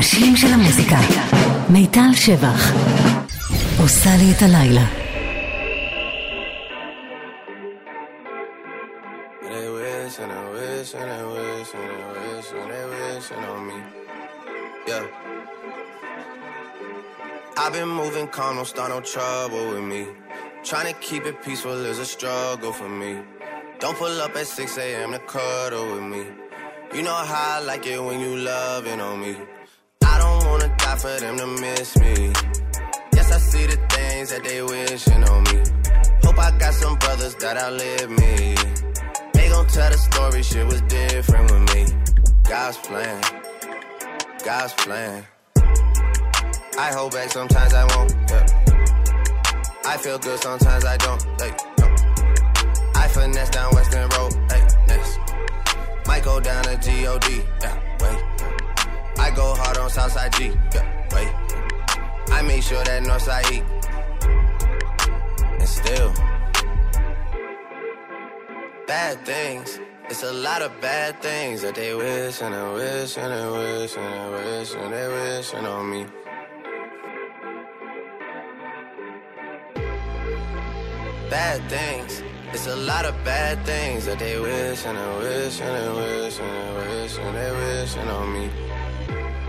הראשים של המוזיקה. מיטל שבח. עושה לי את הלילה. I've been moving calm, don't start no trouble with me. Trying to keep it peaceful is a struggle for me. Don't pull up at 6 a.m. to cuddle with me. You know how I like it when you loving on me. Die for them to miss me. Yes, I see the things that they wishing on me. Hope I got some brothers that outlive me. They gon' tell the story, shit was different with me. God's plan, God's plan. I hold back, sometimes I won't. Yeah. I feel good, sometimes I don't. Hey, no. I finesse down Western Road. Hey, next. Might go down to God. Yeah. I go hard on Southside G. Yeah, wait. I make sure that Northside eat. And still, bad things. It's a lot of bad things that they wish and they wish and they wish and they wish and they wishing on me. Bad things. It's a lot of bad things that they wish and they wish and they wish and they wish and they wishing on me.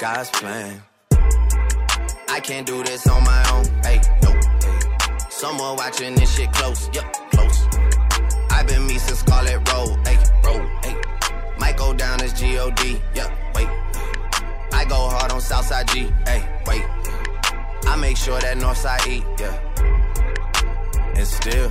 God's plan. I can't do this on my own. Hey, no. Hey. Someone watching this shit close. Yup, close. I've been me since Scarlet Road. Hey, road. Hey. Might go down as G-O-D. Yup, wait. I go hard on Southside G. Hey, wait. I make sure that Northside eat. Yeah. And still.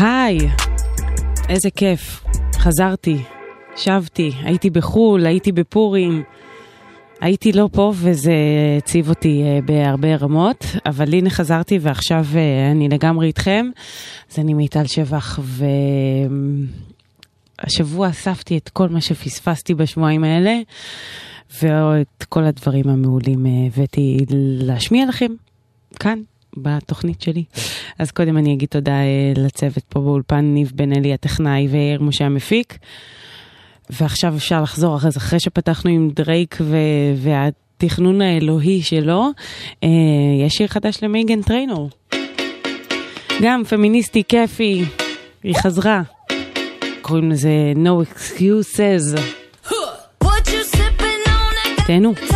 היי, איזה כיף, חזרתי, שבתי, הייתי בחו"ל, הייתי בפורים, הייתי לא פה וזה הציב אותי אה, בהרבה רמות, אבל הנה חזרתי ועכשיו אה, אני לגמרי איתכם, אז אני מיטל שבח והשבוע אספתי את כל מה שפספסתי בשבועיים האלה ואת כל הדברים המעולים אה, הבאתי להשמיע לכם כאן בתוכנית שלי. אז קודם אני אגיד תודה אה, לצוות פה באולפן, ניב בן אלי הטכנאי ויאיר משה המפיק. ועכשיו אפשר לחזור זה, אחרי שפתחנו עם דרייק ו- והתכנון האלוהי שלו, אה, יש שיר חדש למייגן טריינור. גם פמיניסטי, כיפי, היא חזרה. קוראים לזה No Excuses. תהנו.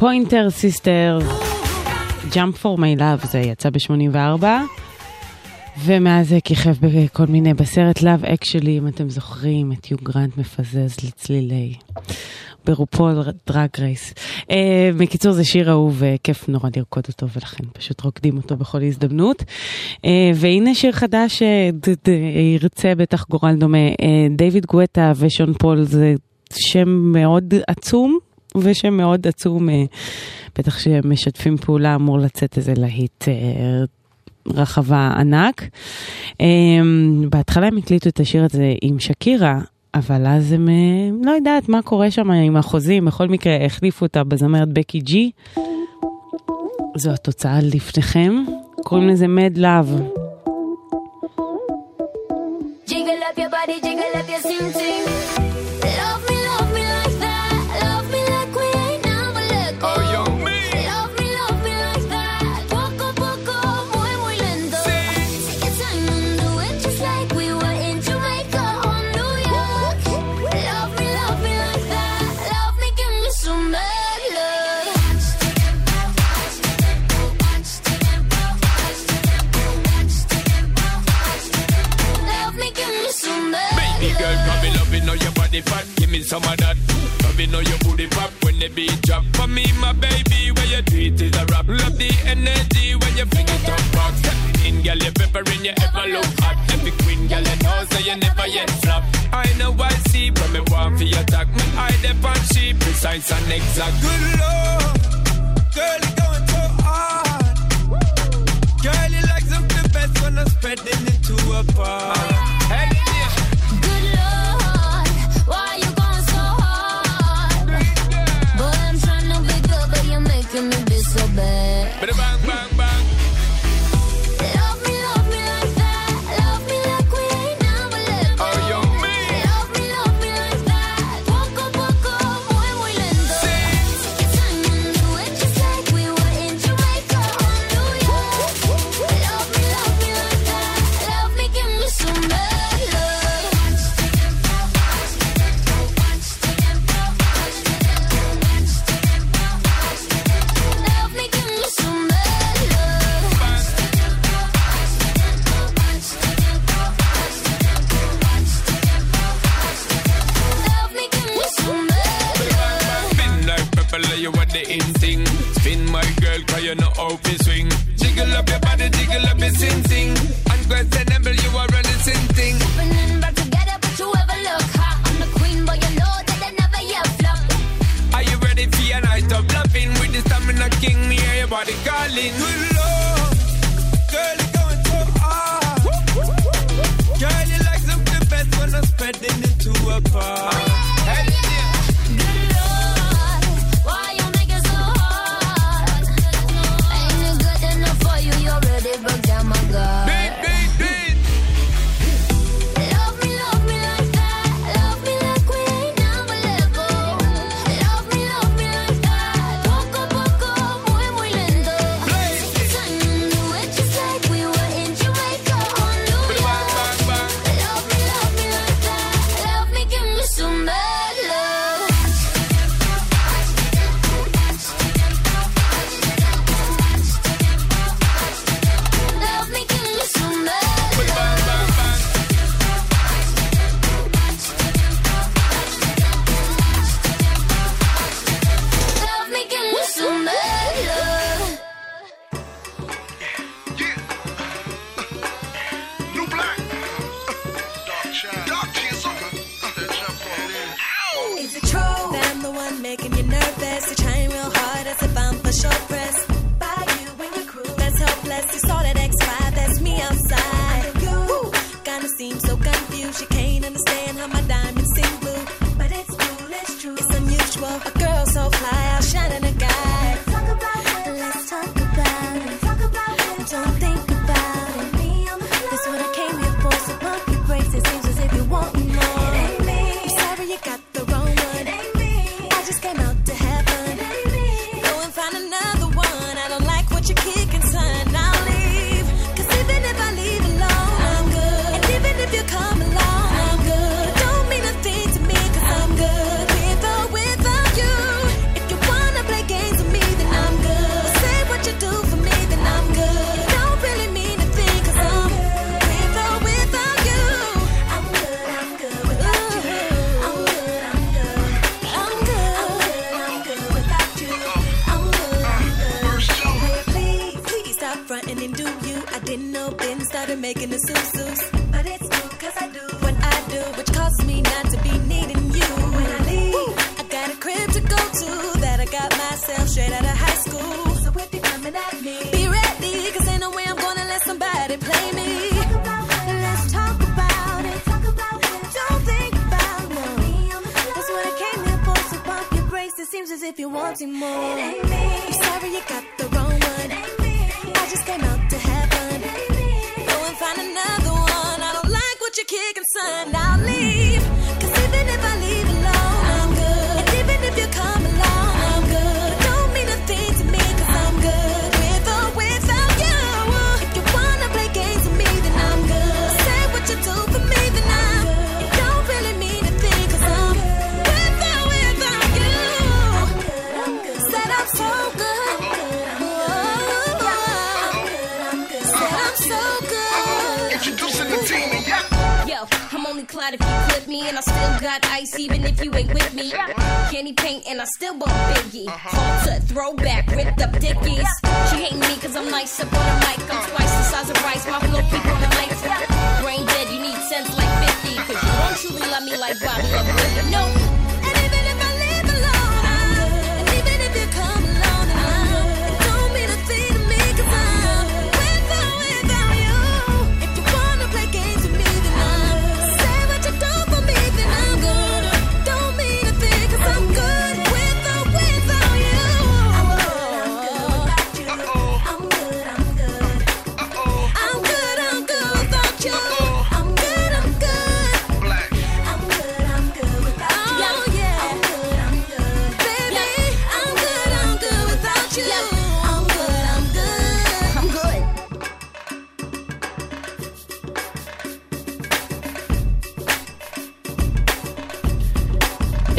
Pointer Sisters, Jump for My Love, זה יצא ב-84, ומאז זה כיכב בכל מיני, בסרט Love Actually, אם אתם זוכרים, את יו גרנט מפזז לצלילי, ב RuPaul's Drag Race. אה, בקיצור, זה שיר אהוב, אה, כיף נורא לרקוד אותו, ולכן פשוט רוקדים אותו בכל הזדמנות. אה, והנה שיר חדש שירצה בטח גורל דומה, דייוויד גואטה ושון פול, זה שם מאוד עצום. ושהם מאוד עצום, אה, בטח שהם משתפים פעולה, אמור לצאת איזה להיט אה, רחבה ענק. אמ, בהתחלה הם הקליטו את השיר הזה עם שקירה. אבל אז הם אה, לא יודעת מה קורה שם עם החוזים, בכל מקרה החליפו אותה בזמרת בקי ג'י. זו התוצאה לפניכם, קוראים לזה Mad Love. Jiggle up your body, jiggle up your sing-sing. Some of that. Love it, know your booty pop when the beat drop. For me, my baby, when you it is a rap. Love the energy when you fling it up rock. In, girl, you peppering, you ever look hot. Every queen, girl, you know, so you never yet flop. I know I see, but me want for your attack. Me eye dep on she precise and exact. Good lord, girl, you going so hard. Girl, you like something best when I'm spreading it to a bar. Hey, que me bad the in thing. Spin my girl, cause you know how to swing. Jiggle up your body, jiggle up your sing sing. Unquestionable, you are running sing thing. Happening back together, but you ever look hot. I'm the queen, but you know that I never yet flop. Are you ready for your night of loving? With the stamina king, me hear your body calling. Good lord, girl, you going so hard. Girl, you like something best when I'm spreading it to a bar. Oh, hey, Already broke down my guard.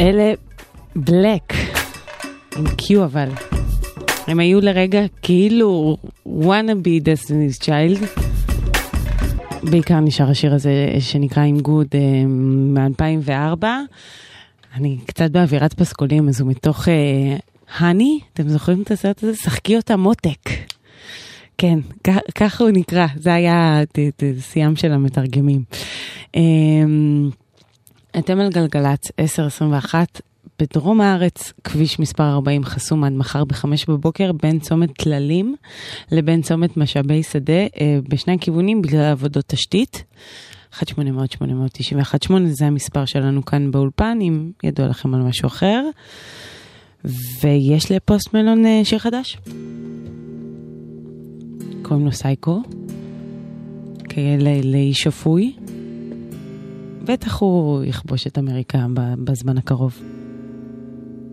אלה בלק, עם קיו אבל. הם היו לרגע כאילו wanna be Destiny's Child. בעיקר נשאר השיר הזה שנקרא עם גוד מ-2004. אני קצת באווירת פסקולים, אז הוא מתוך האני, אתם זוכרים את הסרט הזה? שחקי אותה מותק. כן, ככה הוא נקרא, זה היה שיאם של המתרגמים. אמ, אתם על גלגלצ 1021 בדרום הארץ, כביש מספר 40 חסום עד מחר בחמש בבוקר בין צומת טללים לבין צומת משאבי שדה אה, בשני הכיוונים בגלל עבודות תשתית. 1-800-891-8 זה המספר שלנו כאן באולפן, אם ידוע לכם על משהו אחר. ויש לפוסט מלון אה, שיר חדש. קוראים לו סייקו, כאלה לאיש שפוי. בטח הוא יכבוש את אמריקה בזמן הקרוב.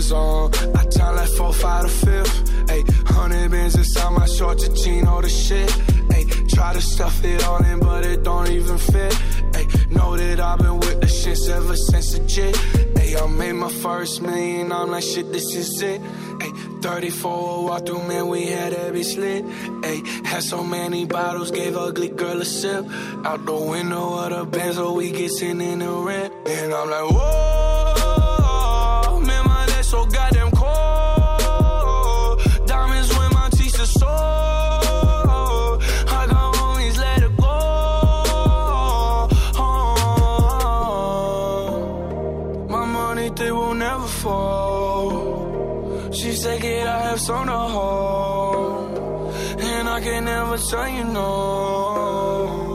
zone. I time like four, five to fifth. Ayy, hundred bins inside my shorts, a chino the shit. Ayy, try to stuff it all in, but it don't even fit. Ayy, know that I've been with the shits ever since the jit. Ayy, I made my first million, I'm like, shit, this is it. Ayy, 34 walk through, man, we had every slit. Ayy, had so many bottles, gave ugly girl a sip. Out the window of the Benz, so we get sitting in the rent. And I'm like, whoa, never you know.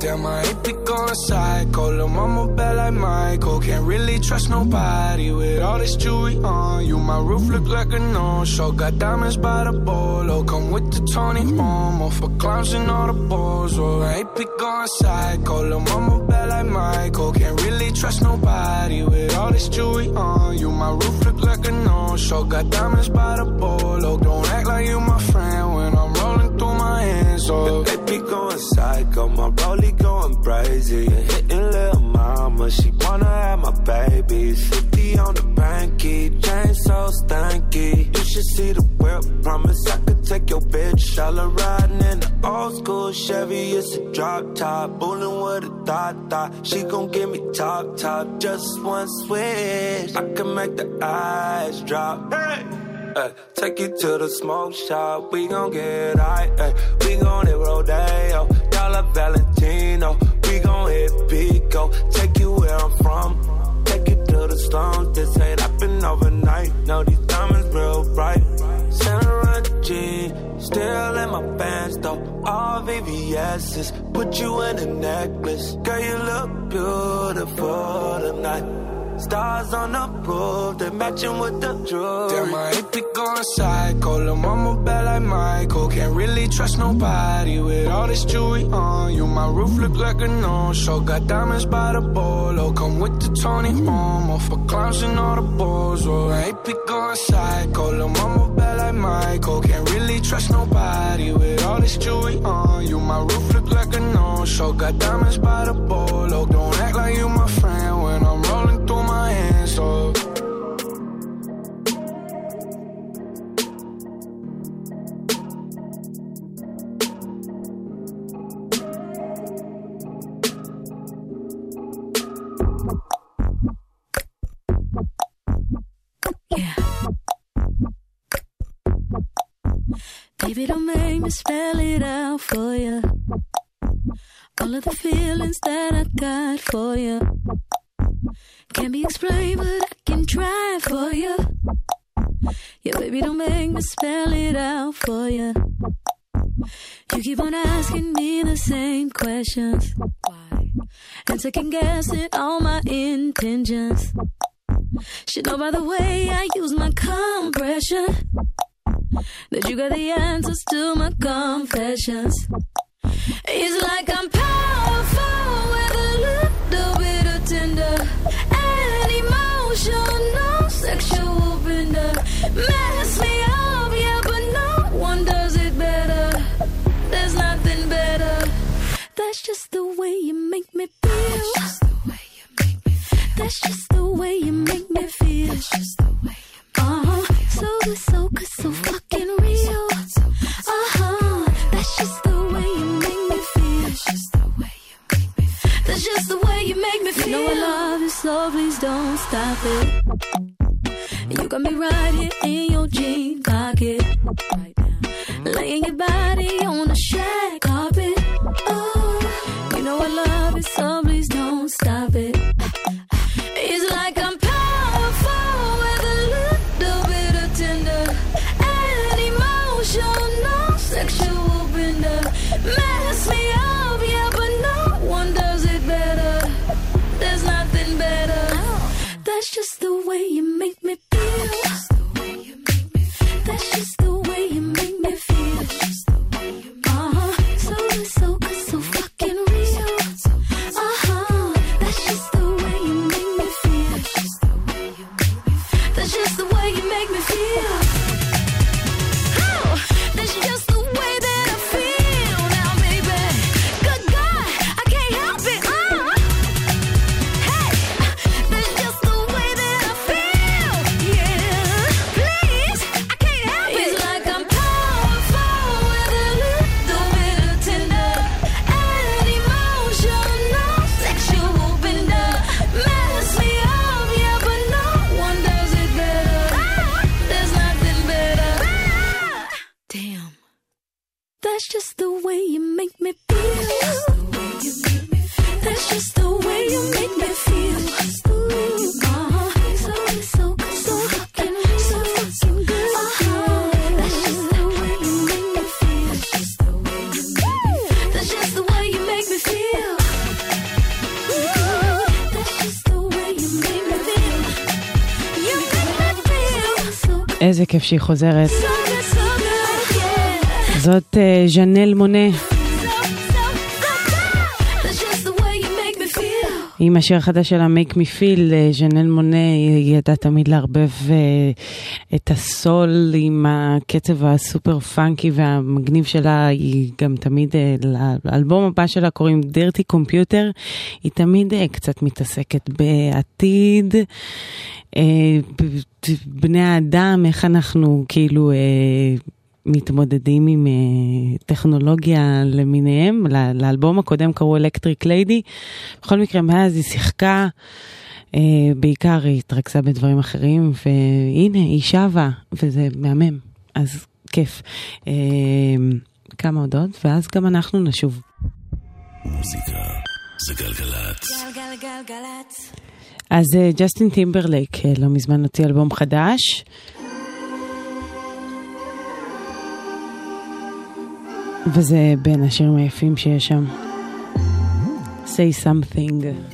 Damn, I ain't pick on a psycho. Lil' mama bad like Michael. Can't really trust nobody with all this jewelry on you. My roof look like a no-show. Got diamonds by the bolo. Come with the Tony Homo for clowns and all the balls. Oh, I ain't pick on a psycho. Lil' mama bad like Michael. Can't really trust nobody with all this jewelry on you. My roof look like a no-show. Got diamonds by the bolo. Don't act like you my friend when I'm rolling through my hands. Oh, They be going psycho, my rollie going crazy. Hitting little mama, she wanna have my babies. 50 on the banky, chain so stanky. You should see the whip, promise I could take your bitch. All her riding in the old school Chevy, it's a drop top. Bullin' with a thought thought. She gon' give me top top, just one switch. I can make the eyes drop. Hey! Ay, take you to the smoke shop, we gon' get high. Ay, we gon' hit Rodeo, Dollar Valentino. We gon' hit Pico, take you where I'm from. Take you to the stones, this ain't happen overnight. No, these diamonds real bright. Sarah G, still in my pants though. All VVS's, put you in a necklace. Girl, you look beautiful tonight. Stars on the roof, they matching with the jewelry. Damn, my AP going psycho. Lil' mama bad like Michael. Can't really trust nobody with all this jewelry on you. My roof look like a no-show. Got diamonds by the bolo. Come with the Tony Homo for clowns and all the balls. Oh, my AP going psycho. Lil' mama bad like Michael. Can't really trust nobody with all this jewelry on you. My roof look like a no-show. Got diamonds by the bolo. Don't act like you my friend hands. Oh. Baby, don't make me spell it out for you. All of the feelings that I got for you can't be explained, but I can try for you. Yeah, baby, don't make me spell it out for you. You keep on asking me the same questions. Why? And second guessing all my intentions. Should know by the way I use my compression that you got the answers to my confessions. It's like I'm powerful with a little bit emotional sexual bender. Mess me up, yeah, but no one does it better. There's nothing better. That's just the way you make me feel. That's just the way you make me feel. That's just the way you make me feel. That's just the way you uh-huh. So good, so good, so fucking real. Uh-huh. That's just the way you make me feel. That's just the way you make me feel. That's just the way make me feel. You know I love you, so please don't stop it. You got me right here in your jean pocket. Right now. Laying your body on the shag carpet. Oh, you know I love it, so please don't stop it. Way you make me feel. כיף שהיא חוזרת. זאת אה, ז'נל מונה. עם השיר החדש שלה, Make Me Feel, אה, ז'נל מונה, היא ידעה תמיד לערבב אה, את הסול עם הקצב הסופר פאנקי והמגניב שלה, היא גם תמיד, אה, לאלבום הבא שלה קוראים דרטי קומפיוטר, היא תמיד אה, קצת מתעסקת בעתיד, אה, בני האדם, איך אנחנו כאילו... מתמודדים עם uh, טכנולוגיה למיניהם, לאלבום הקודם קראו אלקטריק ליידי. בכל מקרה, מאז היא שיחקה אה, בעיקר היא התרכזה בדברים אחרים, והנה, היא שבה, וזה מהמם, אז כיף. אה, כמה הודעות, ואז גם אנחנו נשוב. מוזיקה זה גלגלצ. גלגלגלצ. אז אה, ג'סטין טימברלייק לא מזמן הוציא אלבום חדש. וזה בין השירים היפים שיש שם. Say something.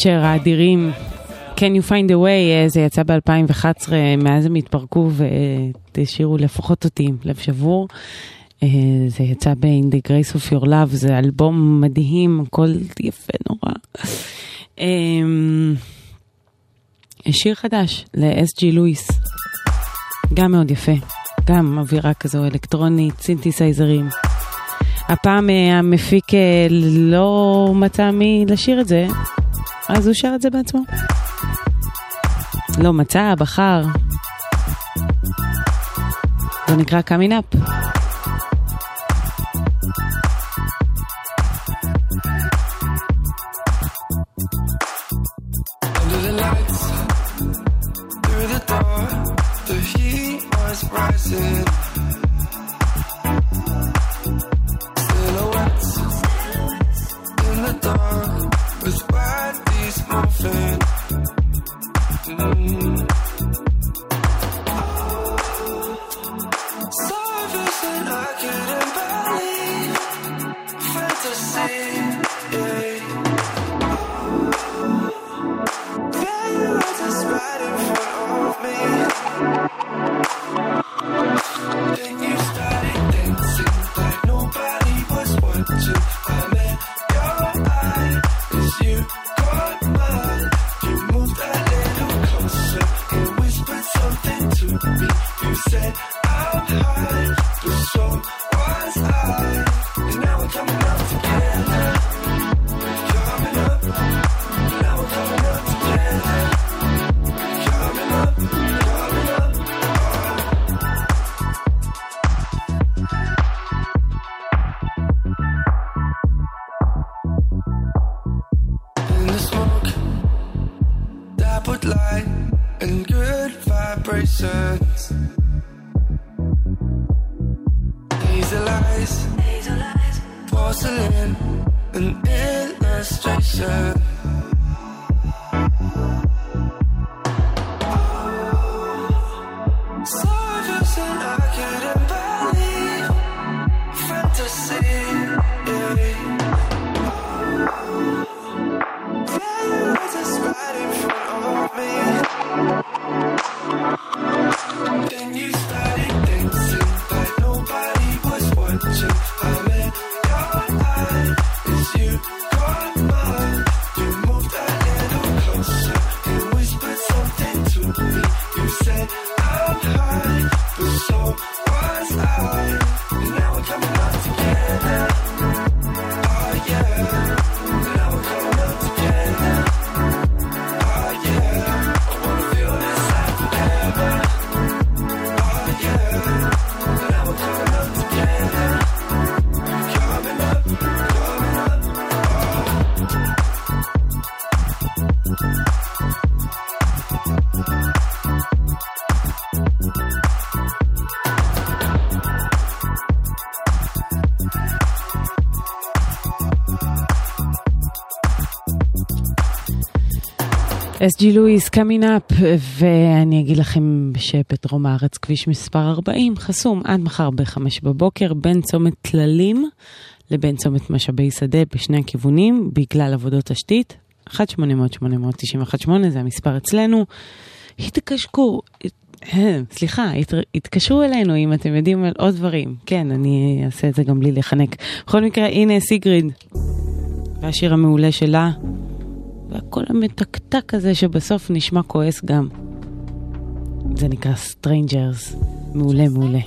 הפיצ'ר האדירים Can You Find a Way, אה, זה יצא ב-2011, מאז הם התפרקו והשאירו לפחות אותי עם לב שבור. אה, זה יצא ב-In the Grace of Your Love, זה אלבום מדהים, הכל יפה נורא. אמ, שיר חדש ל-SG לואיס, גם מאוד יפה, גם אווירה כזו אלקטרונית, סינתסייזרים. הפעם אה, המפיק לא מצא מי לשיר את זה, אז הוא שר את זה בעצמו. לא מצא, בחר. זה נקרא coming up. Silhouettes in the dark with wide these moments SG Lewis, Coming Up, ואני אגיד לכם שבדרום הארץ כביש מספר 40 חסום עד מחר ב-5 בבוקר בין צומת טללים לבין צומת משאבי שדה בשני הכיוונים בגלל עבודות תשתית. 1-800-8918 זה המספר אצלנו. התקשקו, סליחה, הת, התקשרו אלינו אם אתם יודעים על עוד דברים. כן, אני אעשה את זה גם בלי לחנק. בכל מקרה, הנה סיגריד והשיר המעולה שלה. והקול המתקתק הזה שבסוף נשמע כועס גם. זה נקרא Strangers. מעולה, מעולה.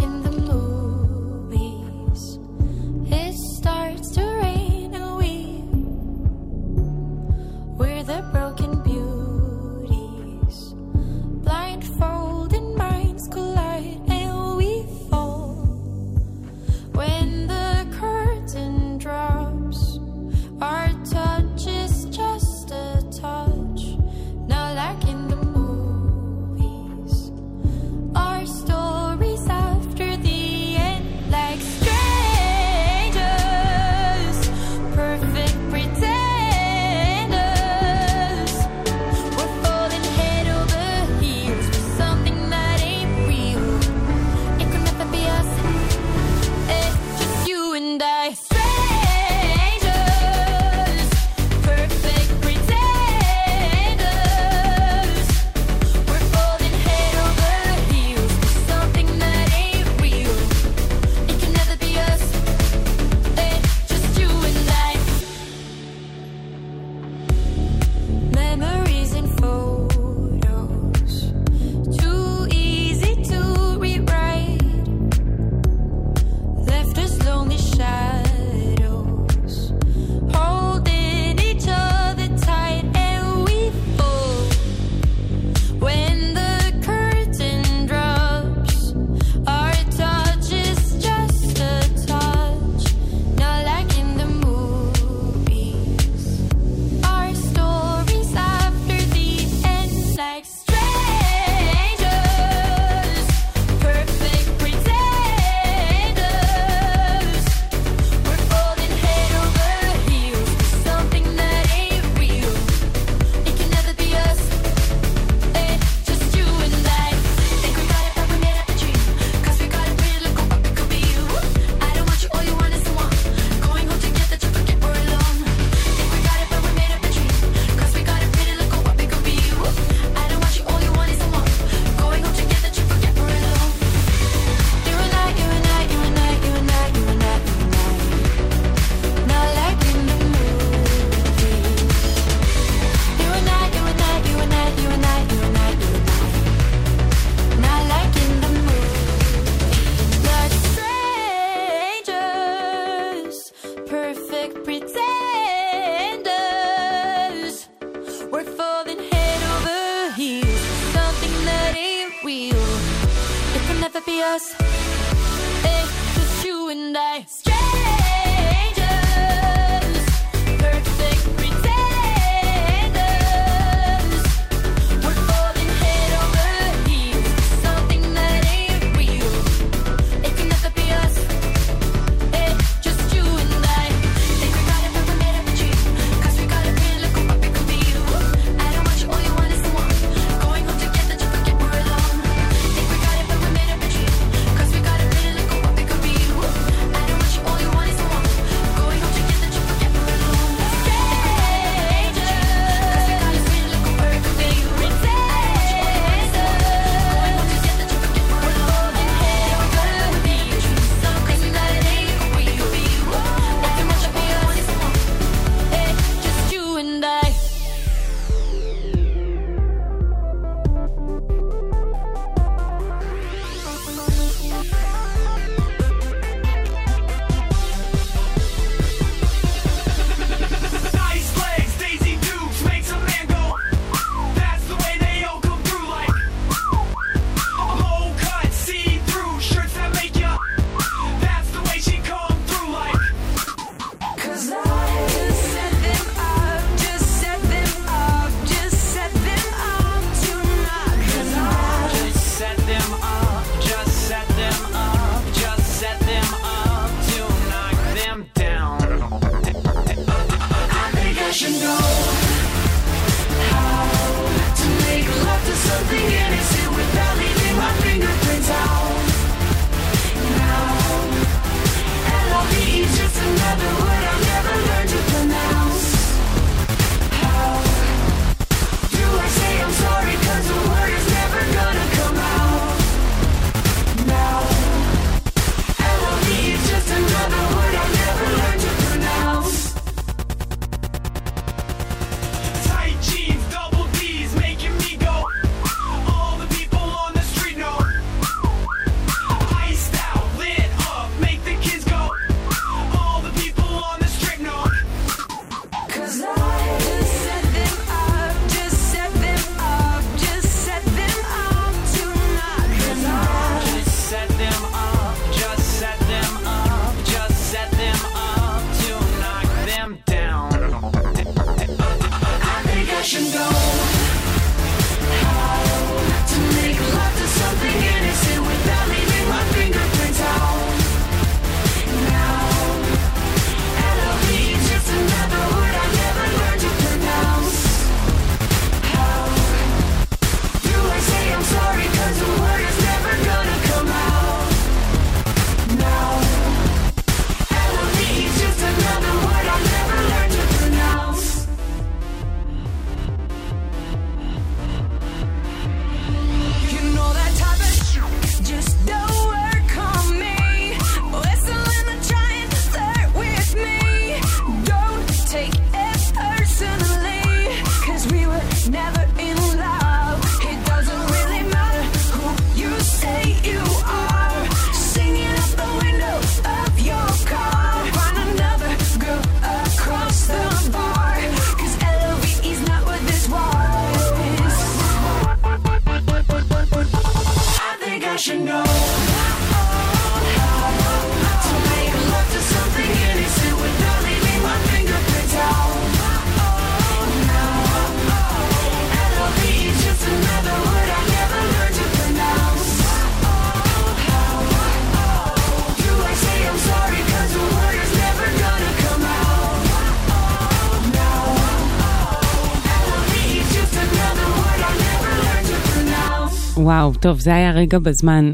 וואו, טוב, זה היה רגע בזמן.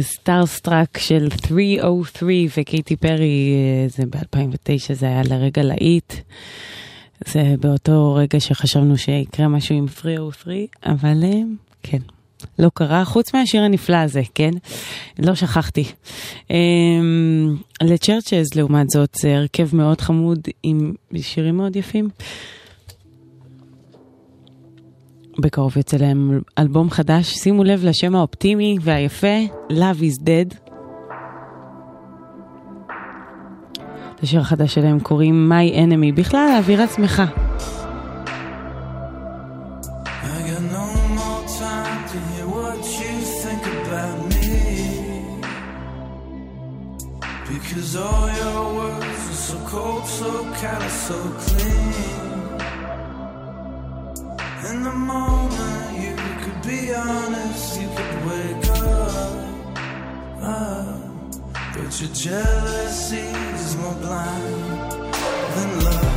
Starstrukk של 303 וקייטי פרי, אה, זה ב-2009, זה היה לרגע להיט. זה באותו רגע שחשבנו שיקרה משהו עם 303, אבל אה, כן, לא קרה, חוץ מהשיר הנפלא הזה, כן? לא שכחתי. אה, לצ'רצ'ז, לעומת זאת, זה הרכב מאוד חמוד עם שירים מאוד יפים. בקרוב יוצא להם אלבום חדש, שימו לב לשם האופטימי והיפה, Love is Dead. לשיר החדש שלהם קוראים My Enemy, בכלל about me. Because all your words are so cold, so callous, so clean. In the moment, you could be honest, you could wake up. up. But your jealousy is more blind than love.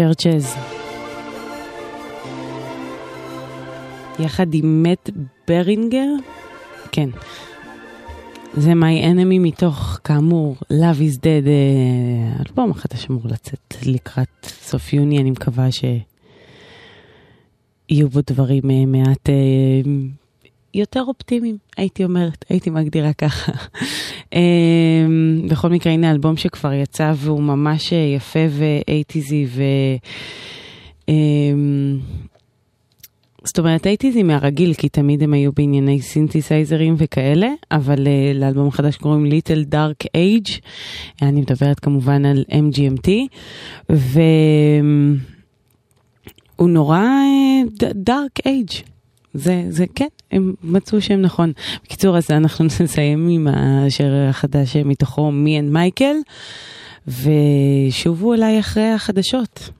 צ'רצ'ז. יחד עם מת ברינגר? כן. זה My Enemy מתוך, כאמור, Love is Dead, אה, אלבום החדש אמור לצאת לקראת סוף יוני, אני מקווה שיהיו בו דברים אה, מעט אה, יותר אופטימיים, הייתי אומרת, הייתי מגדירה ככה. אה, בכל מקרה, הנה אלבום שכבר יצא והוא ממש אה, יפה ואייטיזי ו... אה, זאת אומרת, הייתי מהרגיל, כי תמיד הם היו בענייני סינתסייזרים וכאלה, אבל uh, לאלבום החדש קוראים Little Dark Age, אני מדברת כמובן על MGMT, והוא נורא דארק uh, אייג'. זה, זה כן, הם מצאו שם נכון. בקיצור, אז אנחנו נסיים עם השיר החדש מתוכו, מי אנד מייקל, ושובו אליי אחרי החדשות.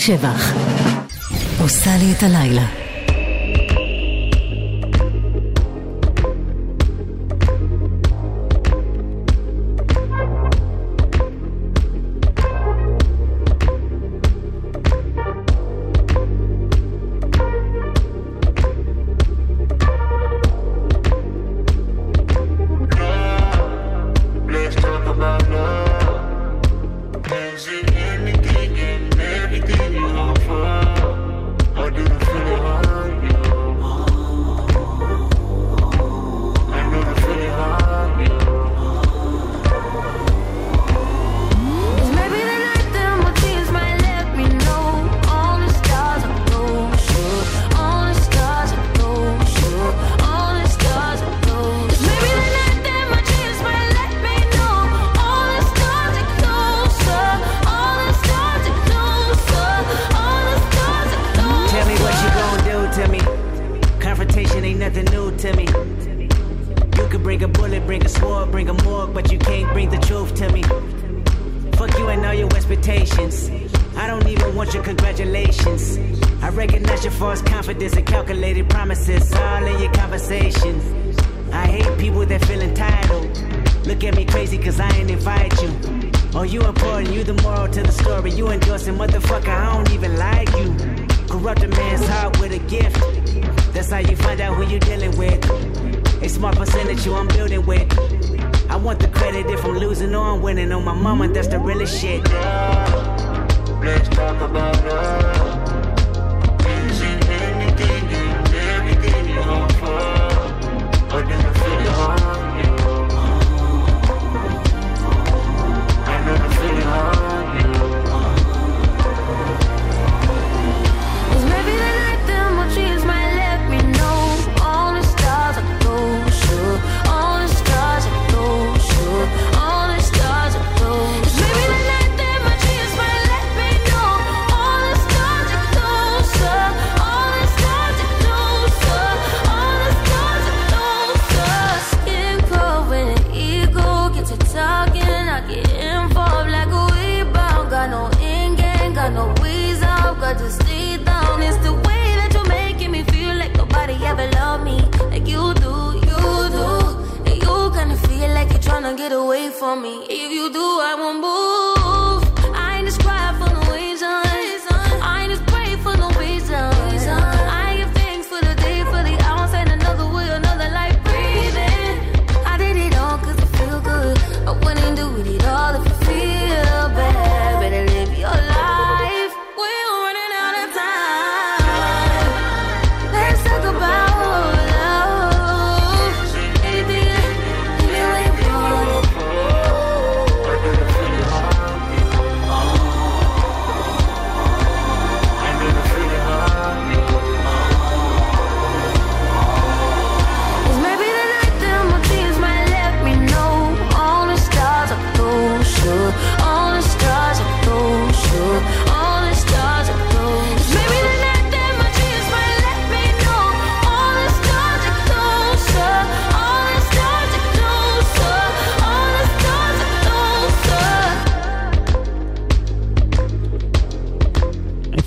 שבח. עושה לי את הלילה.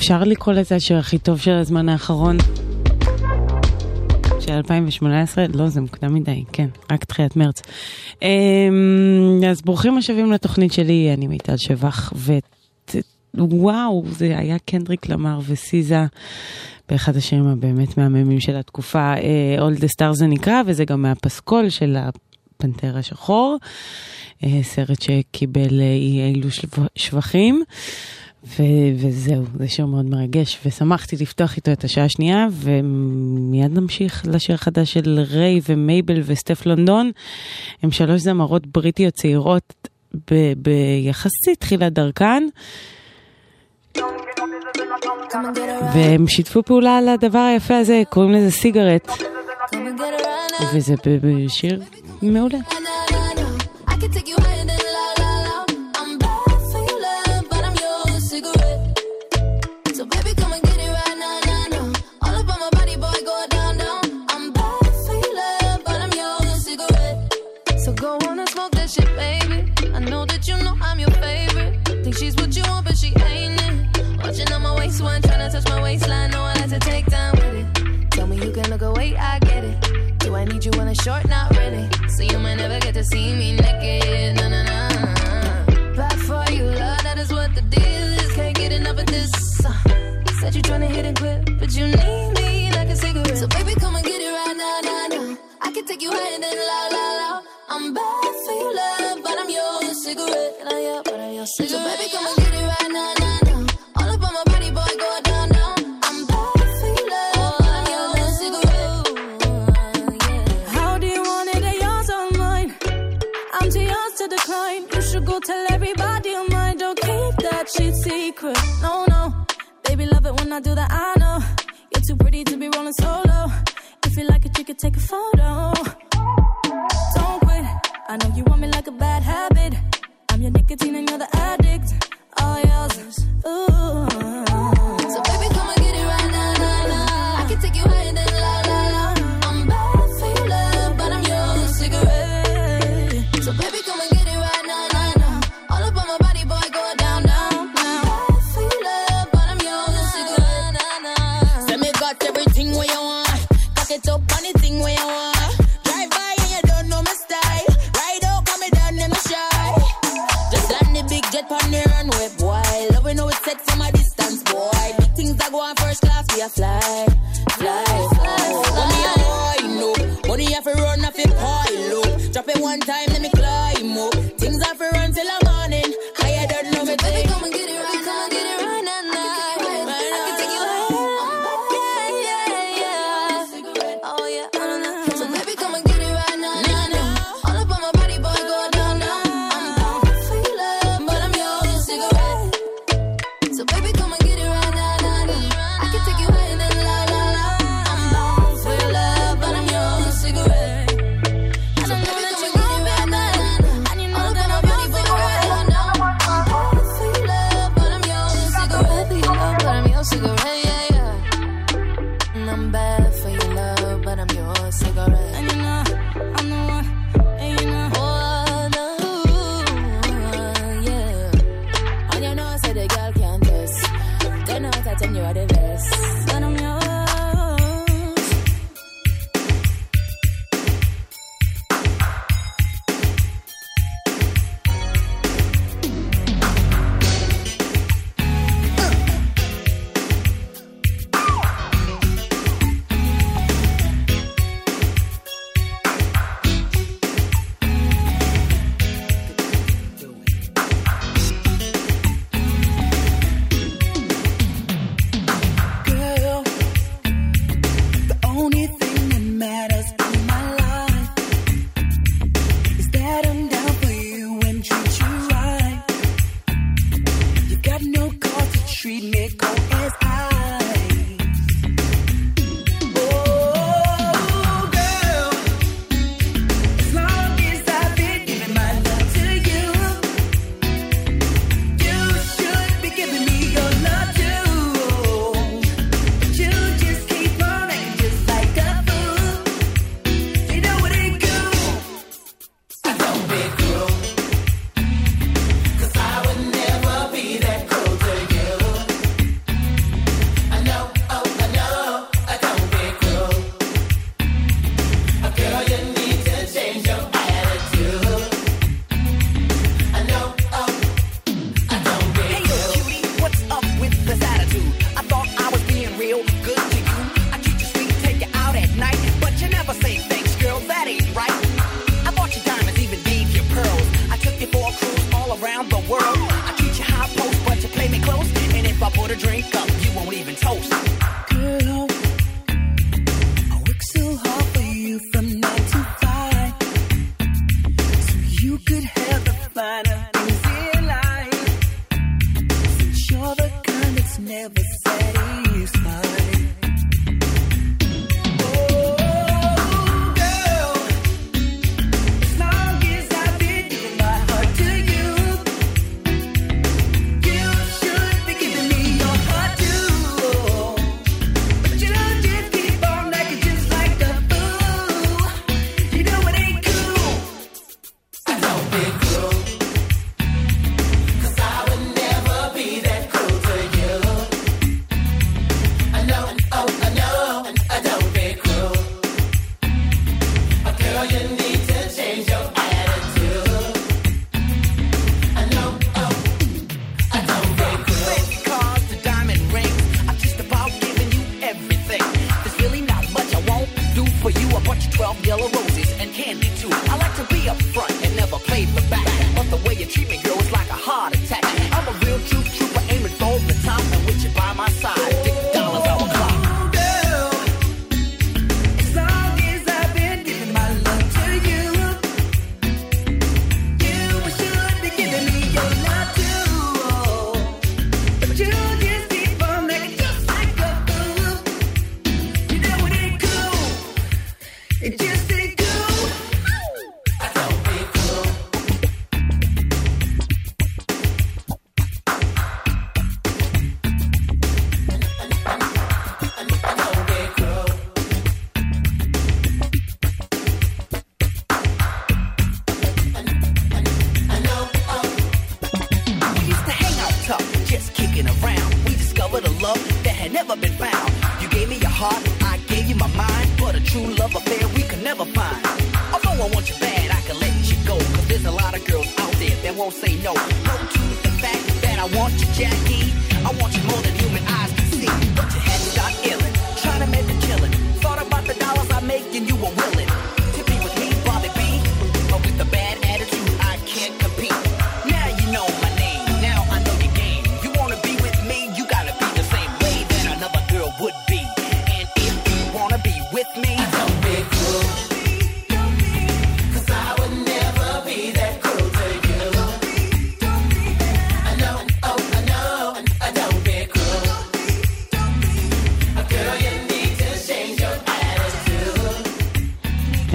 אפשר לקרוא לזה השיר הכי טוב של הזמן האחרון? של 2018? לא, זה מוקדם מדי, כן, רק תחילת מרץ. אמ, אז ברוכים השבים לתוכנית שלי, אני מיטל שבח, ווואו, זה היה קנדריק למר וסיזה באחד השירים הבאמת מהממים של התקופה. אה, All the Star זה נקרא, וזה גם מהפסקול של הפנתר השחור, אה, סרט שקיבל אה, אי אילו שבחים. ו- וזהו, זה שיר מאוד מרגש, ושמחתי לפתוח איתו את השעה השנייה, ומיד נמשיך לשיר החדש של ריי ומייבל וסטף לונדון. הם שלוש זמרות בריטיות צעירות ב- ביחסית תחילת דרכן. והם שיתפו פעולה על הדבר היפה הזה, קוראים לזה סיגרט. וזה בשיר מעולה. I can She's what you want, but she ain't it. Watching on my waistline, trying to touch my waistline. No, I like to take time with it. Tell me you can look away, I get it. Do I need you when I'm short? Not really. So you might never get to see me naked. No, no, no. Back for you, love, that is what the deal is. Can't get enough of this. Said you're trying to hit and quit, but you need me like a cigarette. So baby, come and get it right now. I can take you higher than la, la, la. I'm bad for your love, but I'm your cigarette. And I am, but I'm your cigarette. So baby, come and get it right now, now, now. All up on my body, boy, go down, down. I'm bad for your love, but I'm your cigarette. How do you want it? They're yours or mine? I'm too yours to decline. You should go tell everybody on mine. Don't keep that shit secret. No, no. Baby, love it when I do that. I know. You're too pretty to be rolling solo. If you like it, you could take a photo. Don't quit. I know you want me like a bad habit. I'm your nicotine and you're the addict. All yours. Ooh. So baby, come and fly,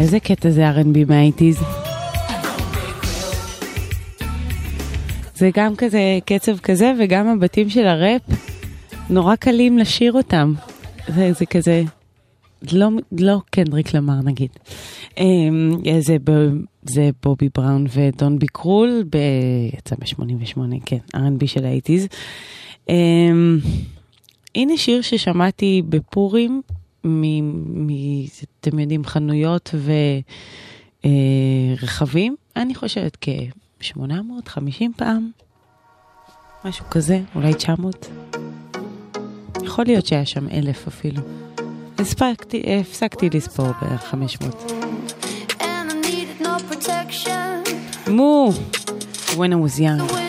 איזה קטע זה R&B מהאיטיז. זה גם כזה קצב כזה וגם הבתים של הראפ, נורא קלים לשיר אותם. זה, זה כזה, לא, לא קנדריק למר נגיד. אמ, זה, זה בובי בראון ודון ביקרול, ב... יצא ב-88, כן, R&B של האיטיז. אמ, הנה שיר ששמעתי בפורים מ... מ אתם יודעים, חנויות ורכבים, אה, אני חושבת כ-850 פעם, משהו כזה, אולי 900. יכול להיות שהיה שם אלף אפילו. הספקתי, הפסקתי לספור ב-500. מו, when I was young.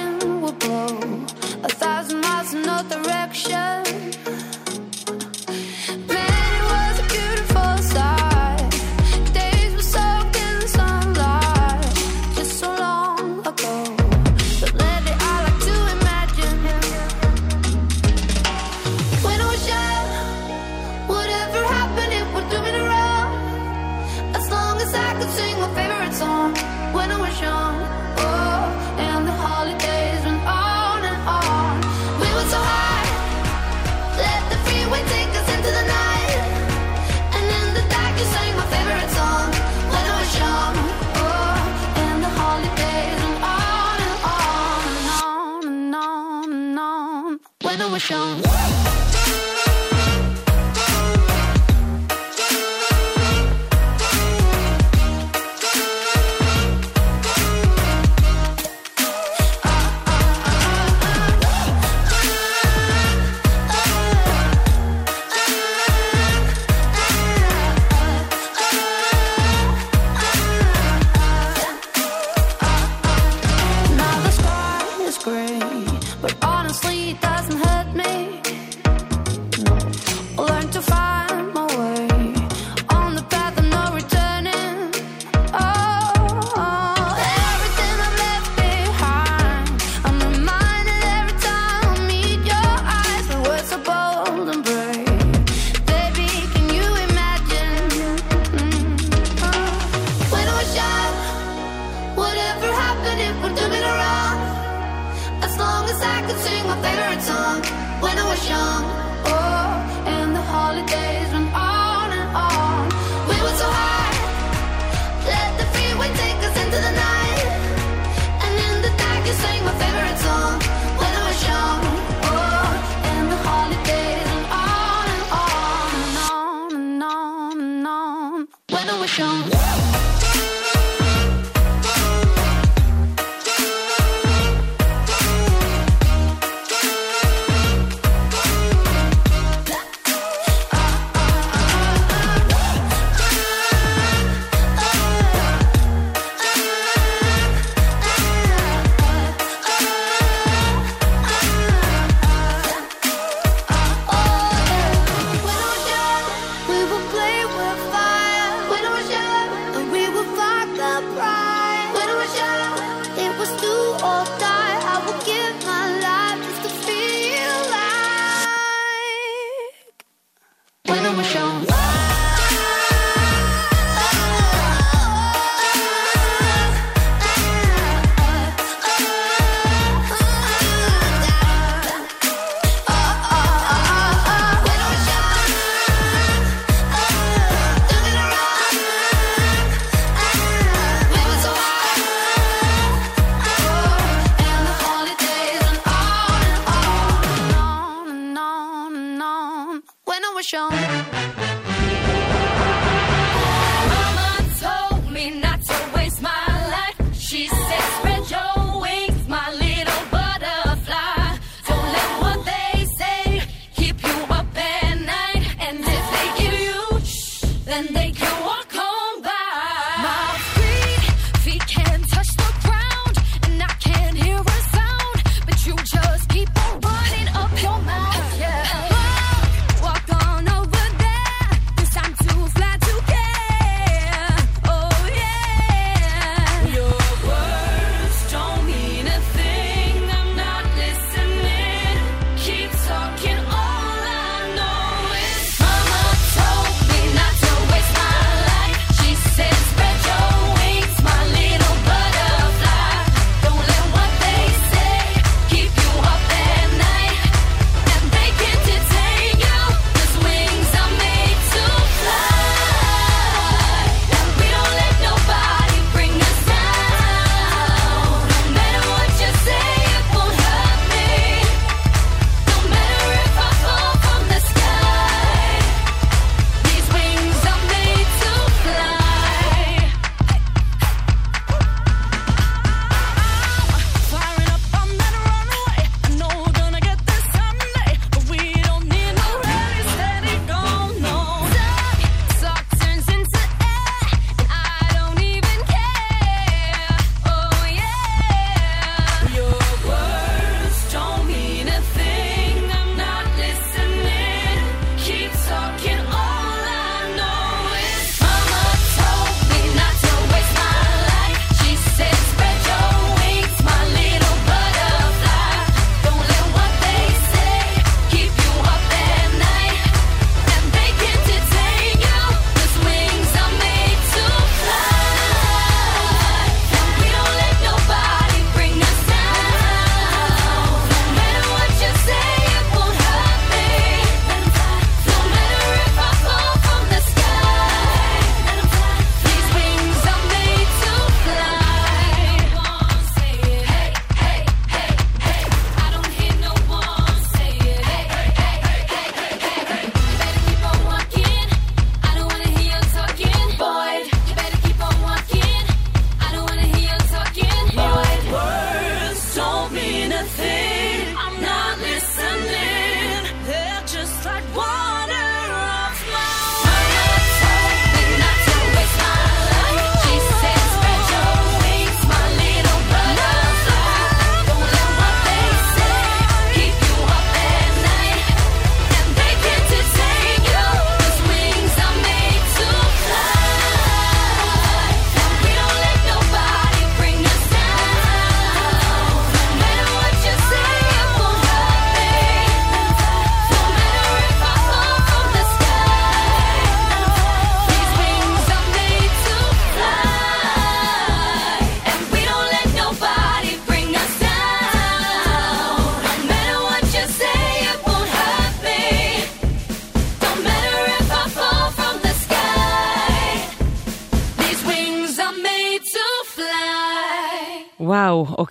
emotions.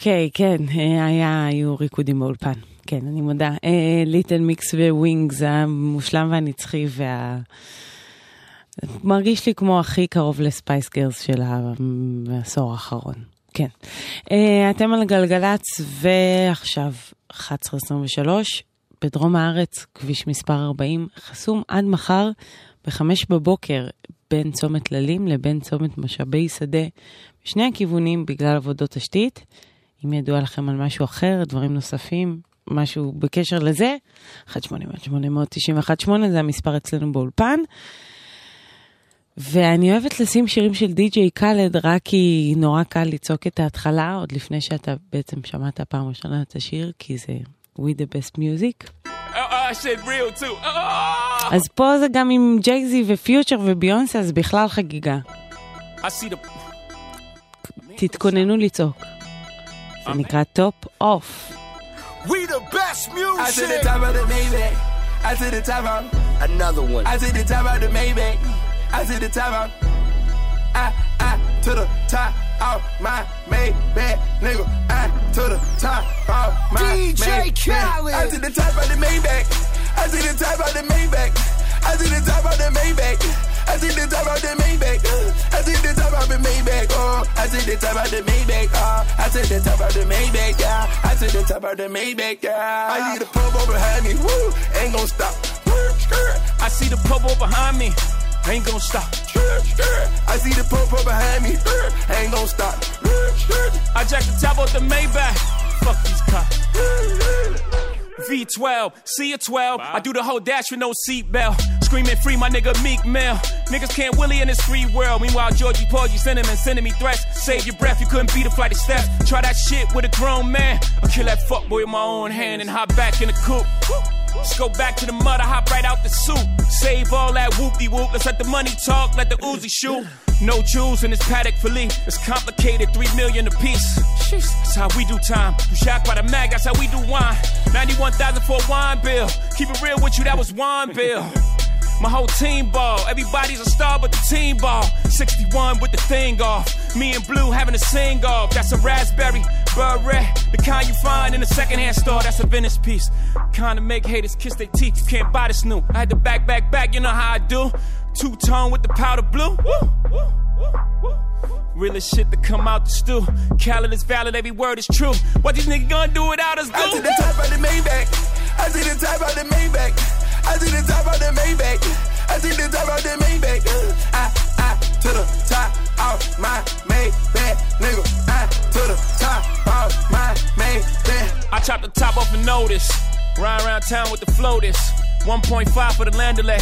אוקיי, כן, אה, היה, היו ריקודים באולפן. כן, אני מודה. Little Mix ו Wings, המושלם והנצחי וה... מרגיש לי כמו הכי קרוב ל Spice Girls של העשור האחרון. כן. אה, אתם על גלגלצ, ועכשיו 11.23, בדרום הארץ, כביש מספר 40, חסום עד מחר בחמש בבוקר בין צומת טללים לבין צומת משאבי שדה, בשני הכיוונים בגלל עבודות תשתית. אם ידוע לכם על משהו אחר, דברים נוספים, משהו בקשר לזה, 1-800-891-8 זה המספר אצלנו באולפן. ואני אוהבת לשים שירים של די.ג'יי קאלד רק כי נורא קל לצעוק את ההתחלה, עוד לפני שאתה בעצם שמעת פעם ראשונה את השיר, כי זה We the best music. Uh, shit real too. Uh, אז פה זה גם עם ג'ייזי ופיוטר וביונסה, אז בכלל חגיגה. The. תתכוננו לצעוק. זה נקרא טופ אוף. We the best music. I to the top of the Maybach. I to the top of another one. I to the top of the Maybach. I to the top of. I I to the top of my Maybach, nigga. I to the top of my DJ Maybach. Khaled. I to the top of the Maybach. I to the top of the Maybach. I to the top of the Maybach. I to the top of the Maybach. I to the top of the Maybach. Oh, I to the top of the Maybach. Oh, I to the top of the Maybach. Yeah, I to the top of the Maybach. Yeah, I need a pump over behind me. Woo, ain't gon' stop. I see the popo behind me. Ain't gonna stop. I see the pump up behind me. Ain't gon' stop. I jack the top off the Maybach. Fuck these cops. V12, see a 12. I do the whole dash with no seatbelt. Screaming free, my nigga Meek Mill. Niggas can't Willie in this free world. Meanwhile, Georgie Porgy sending and sending me threats. Save your breath, you couldn't beat a flight of steps. Try that shit with a grown man. I'll kill that fuckboy with my own hand and hop back in the coupe. Just go back to the mud, I hop right out the soup. Save all that whoopty whoop. Let's let the money talk, let the Uzi shoot. No jewels in this paddock fillet. It's complicated, three million a piece. That's how we do time. You shocked by the mag, that's how we do wine. 91,000 for a wine bill. Keep it real with you, that was wine bill. My whole team ball. Everybody's a star but the team ball. 61 with the thing off. Me and Blue having a sing off. That's a raspberry beret. The kind you find in a secondhand store. That's a Venice piece. Kind of make haters kiss their teeth. You can't buy this new. I had to back, back, back. You know how I do. Two tone with the powder blue. Woo, woo, woo, woo. Realest shit to come out the stew. Khaled is valid, every word is true. What these niggas gonna do without us? Do? I to the top of the Maybach. I to the top of the Maybach. I to the top of the Maybach. I to the top of the Maybach. I, I to the top of my Maybach, nigga. I to the top of my Maybach. I chop the top off a notice. Ride around town with the floaters. 1.5 for the land delay.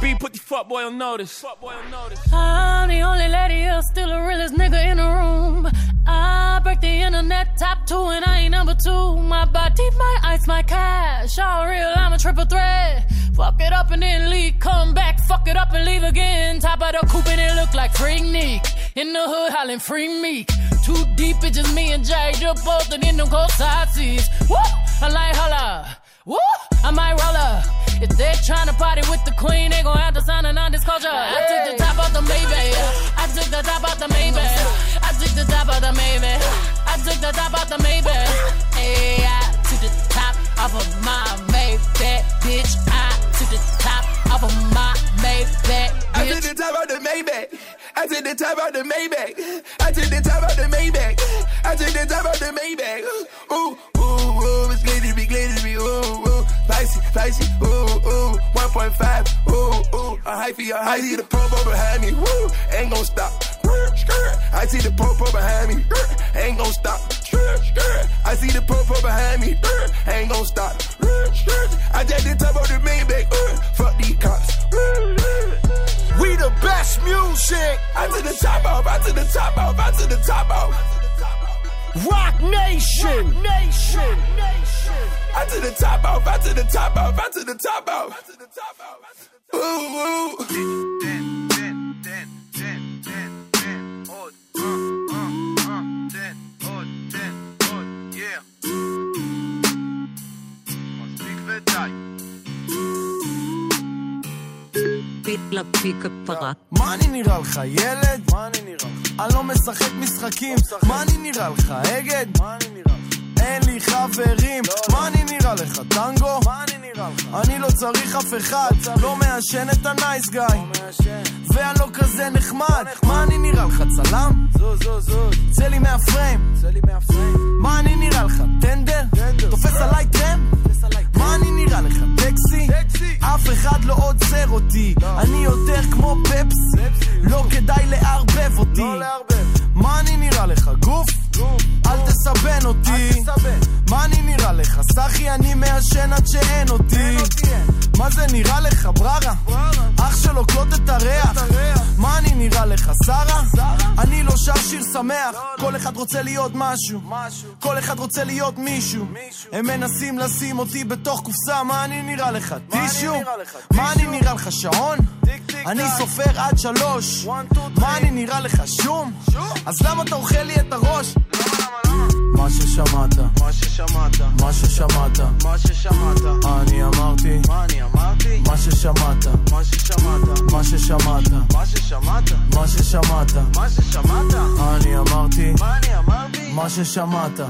B put the fuck boy on notice. Fuck boy on notice. I'm the only lady here, still the realest nigga in the room. I break the internet top two and I ain't number two. My body, my ice, my cash. All real, I'm a triple threat. Fuck it up and then leave, come back, fuck it up and leave again. Top of the coupe and it look like Freak Nick. In the hood, hollering free meek. Too deep, it's just me and Jay, just both in them cold side seats. Woo! I like holla. Woo! I might roll up. If they're trying to party with the queen, they gon' have to sign a non-disclosure. I took the top off the Maybach. I took the top off the Maybach. I took the top off the Maybach. I took the top off the Maybach. Hey, I took the top off of my Maybach, bitch. I took the top off of my Maybach, bitch. I to bitch. the top of the Maybach. I took the top of the Maybach. I took the top of the Maybach. I took the top of the Maybach. Ooh, ooh, ooh, it's glittery, glittery, ooh, Spicy, spicy, ooh, ooh. 1.5, ooh, ooh. A hyphy, a hyphy. The over behind me, woo. Ain't gon' stop. I see the up behind me, ain't gon' stop. I see the up behind me, ain't gon' stop. I just the top of the Maybach, fuck these cops. We the best music. I to the top off, I to the top off, I to the top off. Rock Nation. Nation. I to the top off, I to the top off, I to the top off. Ooh, ooh. פיק לפיק הפרה. מה אני נראה לך, ילד? מה אני נראה לך? אני לא משחק משחקים, מה אני נראה לך, אגד? אין לי חברים, מה אני נראה לך, טנגו? מה אני נראה לך? אני לא צריך אף אחד, לא מעשן את הנייס גיא. ואני לא כזה נחמד, מה אני נראה לך, צלם? זוז, זוז, זוז. צא לי מהפריים. מה אני נראה לך, טנדר? תופס עליי טרם? מה אני נראה לך, טקסי? אף אחד לא עוצר אותי. אני יותר כמו פפסי. לא כדאי לערבב אותי. מה אני נראה לך, גוף? אל תסבן אותי. מה אני נראה לך, סחי? אני מעשן עד שאין אותי מה זה נראה לך, בררה? אח שלו קלוט את הריח מה אני נראה לך, שרה? אני לא שר שיר שמח כל אחד רוצה להיות משהו כל אחד רוצה להיות מישהו הם מנסים לשים אותי בתוך קופסה מה אני נראה לך, טישו? מה אני נראה לך, שעון? אני סופר עד שלוש מה אני נראה לך, שום? אז למה אתה אוכל לי את הראש? מה ששמעת, מה ששמעת, מה ששמעת, מה ששמעת, אני אמרתי, מה אני אמרתי? מה ששמעת, מה ששמעת, מה ששמעת, מה ששמעת, מה ששמעת, מה ששמעת, אני אמרתי, מה אני אמרתי? מה ששמעת.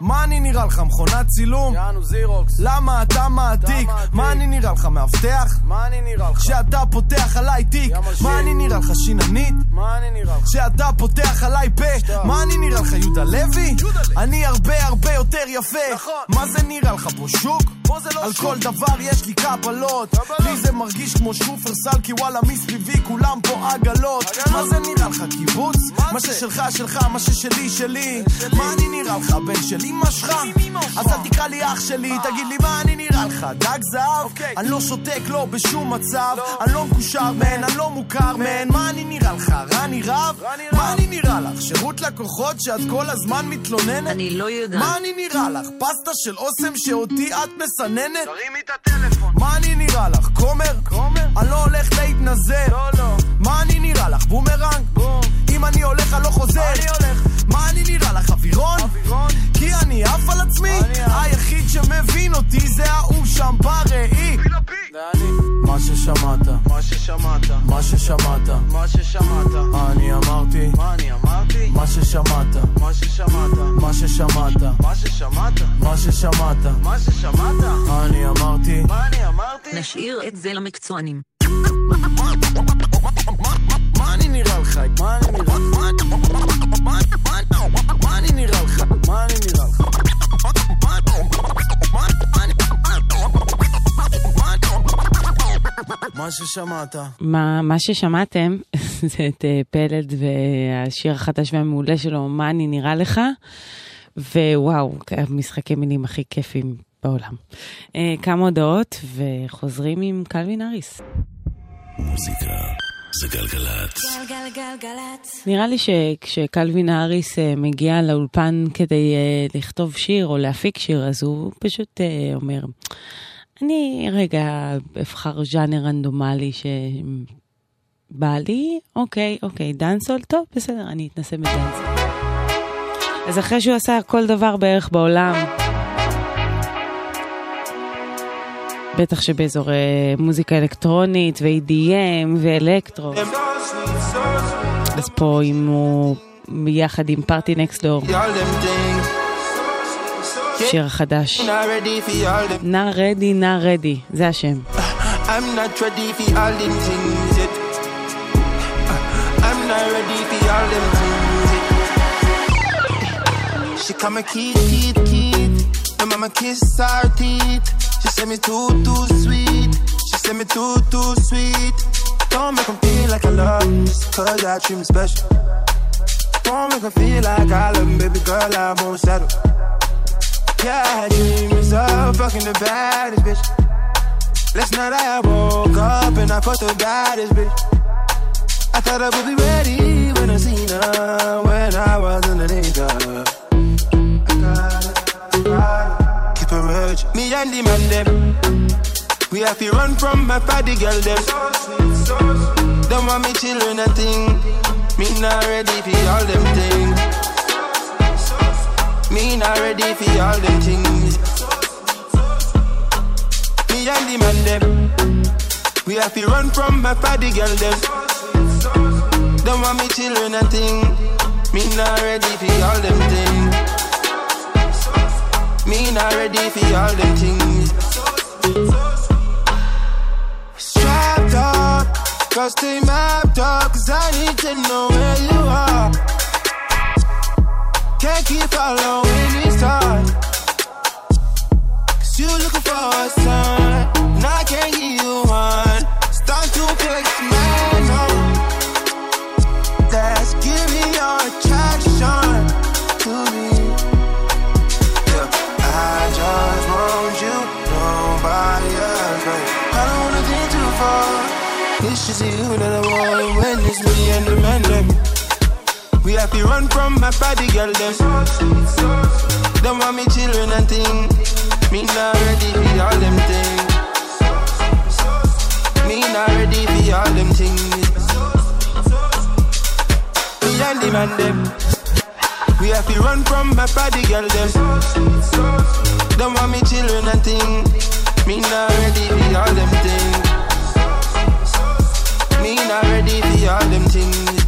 מה אני נראה לך, מכונת צילום? יענו זירוקס, למה אתה מעתיק? מה אני נראה לך, מאבטח? מה אני נראה לך? כשאתה פותח עליי תיק, מה אני נראה לך, שיננית? מה אני נראה לך? כשאתה פותח עליי פה, מה אני נראה לך, יהודה לוי? אני הרבה הרבה יותר יפה. מה זה נראה לך פה, שוק? על כל דבר יש לי קבלות. לי זה מרגיש כמו שופרסל, כי וואלה מסביבי כולם פה עגלות. מה זה נראה לך, קיבוץ? מה ששלך שלך, מה ששלי שלי. מה אני נראה לך, בן של אמא שלך? אז אל תקרא לי אח שלי, תגיד לי מה אני נראה לך, דג זהב? אני לא שותק, לא בשום מצב. אני לא מקושר man, אני לא מוכר man. מה אני נראה לך, רני רהב? מה אני נראה לך, שירות לקוחות שאת כל הזמן מתלוננת? אני לא יודעת. מה אני נראה לך, פסטה של אוסם שאותי את מסננת? תרימי את הטלפון. מה אני נראה לך, כומר? כומר? אני לא הולך להתנזר. לא, לא. מה אני נראה לך, בומרנג? בום. אם אני הולך אני לא חוזר. אני הולך. מה אני נראה לך, אווירון? אווירון? כי אני עף על עצמי? היחיד שמבין אותי זה ההוא שם בראי. מה ששמעת, מה ששמעת, מה ששמעת, מה ששמעת, אני אמרתי, מה אני אמרתי? מה ששמעת, מה ששמעת, מה ששמעת, מה ששמעת, מה ששמעת, מה ששמעת, אני אמרתי, מה אני אמרתי? נשאיר את זה למקצוענים. מה אני נראה לך? מה אני נראה לך? מה אני- נראה לך? מה אני נראה לך? מה- ששמעת. מה, מה ששמעתם זה את אה, פלד והשיר החדש והמעולה שלו, מה אני נראה לך, ווואו, המשחקי מילים הכי כיפים בעולם. אה, כמה הודעות וחוזרים עם קלווין אריס. מוזיקה זה גלגלצ. גלגלגלגלצ. נראה לי שכשקלווין האריס אה, מגיע לאולפן כדי אה, לכתוב שיר או להפיק שיר, אז הוא פשוט אה, אומר, אני רגע אבחר ז'אנר רנדומלי שבא לי, אוקיי, אוקיי, דאנסול, טוב, בסדר, אני אתנסה בדאנסול. אז אחרי שהוא עשה כל דבר בערך בעולם, בטח שבאזורי מוזיקה אלקטרונית ו-EDM ואלקטרו. אז פה אם הוא יחד עם פארטי נקסט דור, All them things. שיר them. נא רדי, נא רדי, זה השם. I'm not ready for all them things yet. I'm not ready for all them things yet. She call me Keith, Keith, Keith. My mama kiss her teeth. She said me too, too sweet. She said me too, too sweet. Don't make 'em feel like I love 'em just cause I treat me special. Don't make 'em feel like I love love 'em, baby girl, I won't settle. Yeah, I dream myself fucking the baddest bitch. Last night I woke up and I fucked the baddest bitch. I thought I would be ready when I seen her when I was underneath her. I gotta, gotta keep her urge. Me and the man them, we have to run from my party girl them. Don't want me children a thing. Me not ready for all them things. Me not ready for all them things. Me and the man them, we have to run from my party girl them. Don't want me children and thing. Me not ready for all them things. Me not ready for all them things. Strapped up, cause they mapped up, cause I need to know where you are. Can't keep following these thoughts. Cause you looking for a sign, and I can't give you one. Start to flex man on. That's giving your attraction It's just you that I want when it's me and the man them. We have to run from my body, girl. Them. Don't want me children and thing. Me not ready for all them things. Me not ready for all them things. Me and the man them. We have to run from my body, girl. Them. Don't want me children and thing. Me not ready for all them things. Me not ready for all them things.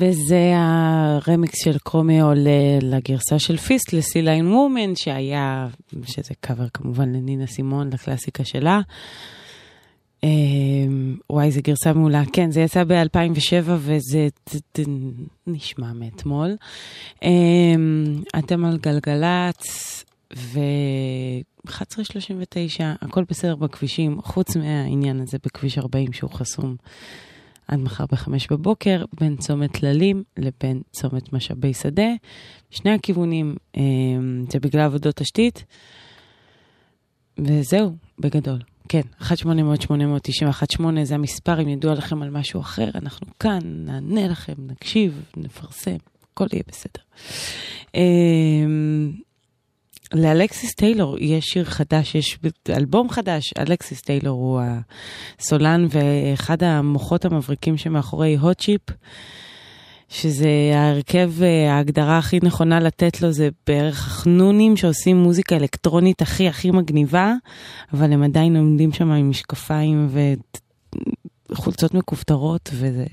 וזה הרמיקס של קרומיו לגרסה של פיסט לסי ליין וומן, שהיה, שזה קאבר כמובן לנינה סימון, לקלאסיקה שלה. אה, וואי, זו גרסה מעולה. כן, זה יצא ב-2007 וזה זה- זה נשמע מאתמול. אה, אתם על גלגלצ ו-1139, הכל בסדר בכבישים, חוץ מהעניין הזה בכביש 40 שהוא חסום עד מחר בחמש בבוקר, בין צומת טללים לבין צומת משאבי שדה. שני הכיוונים, אה, זה בגלל עבודות תשתית. וזהו, בגדול. כן, 1-800-891-8 זה המספר, אם ידוע לכם על משהו אחר, אנחנו כאן, נענה לכם, נקשיב, נפרסם, הכל יהיה בסדר. לאלכסיס טיילור יש שיר חדש, יש אלבום חדש, אלכסיס טיילור הוא הסולן ואחד המוחות המבריקים שמאחורי הוט צ'יפ, שזה ההרכב, ההגדרה הכי נכונה לתת לו זה בערך חנונים שעושים מוזיקה אלקטרונית הכי הכי מגניבה, אבל הם עדיין עומדים שם עם משקפיים וחולצות מכופתרות וזה...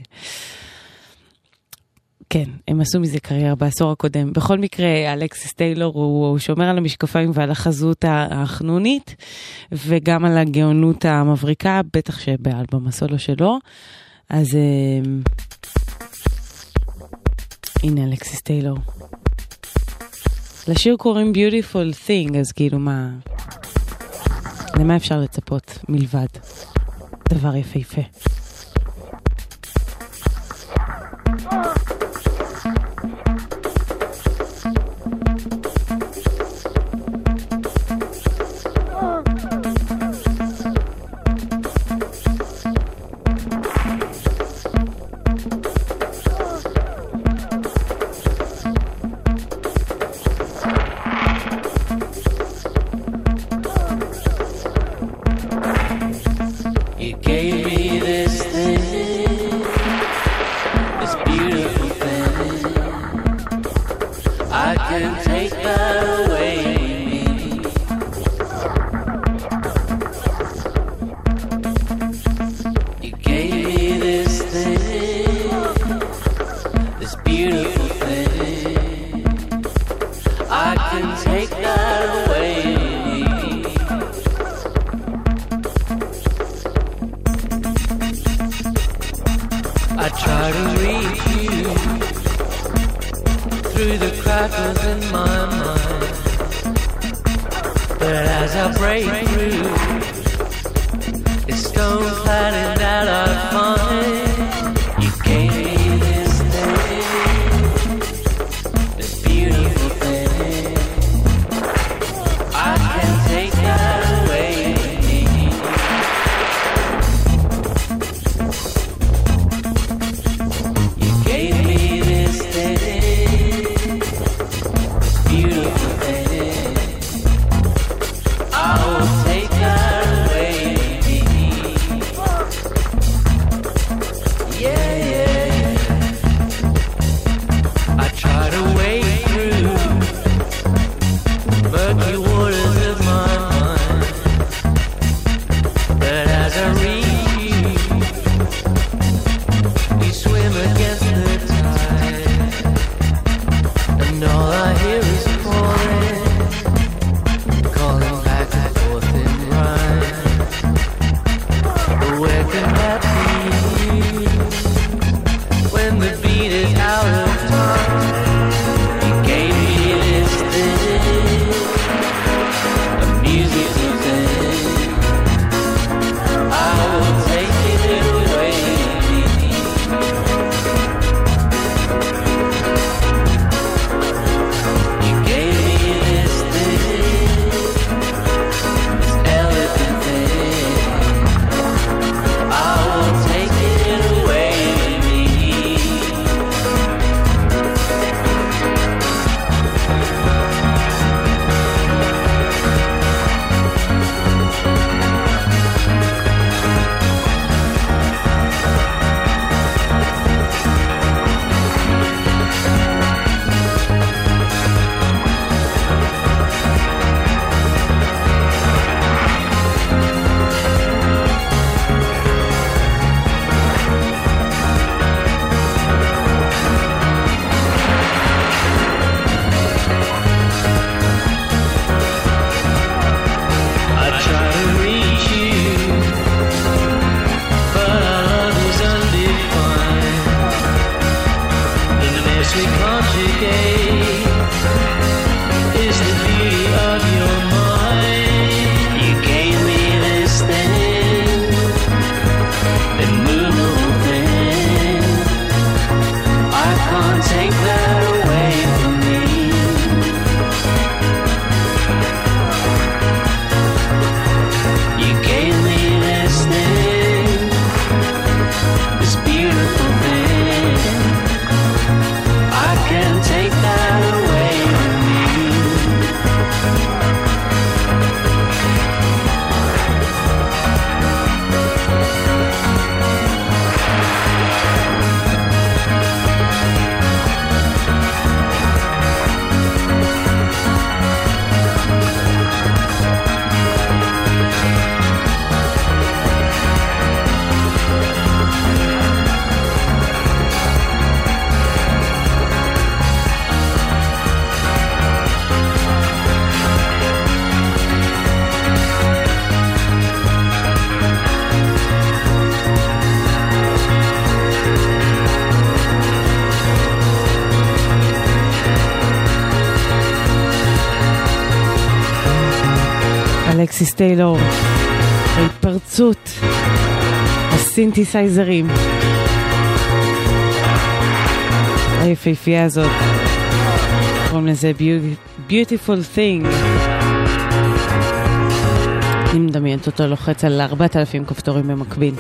כן, הם עשו מזה קריירה בעשור הקודם. בכל מקרה, אלכסיס טיילור הוא, הוא שומר על המשקפיים ועל החזות החנונית, וגם על הגאונות המבריקה, בטח שבאלבום הסולו שלו. אז אה, הנה אלכסיס טיילור. לשיר קוראים Beautiful Thing, אז כאילו מה... למה אפשר לצפות מלבד דבר יפהפה? טיילור, ההתפרצות, הסינתסייזרים, היפהפייה הזאת, קוראים לזה Beau- Beautiful Thing. אני מדמיינת אותו לוחץ על 4,000 כפתורים במקביל.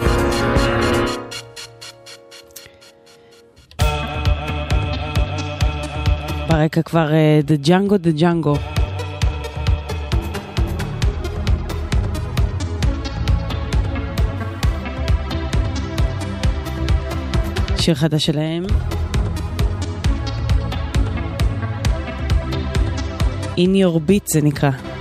ברקע כבר אה, The Django The Django. שיר חדש שלהם. In Your Beat זה נקרא.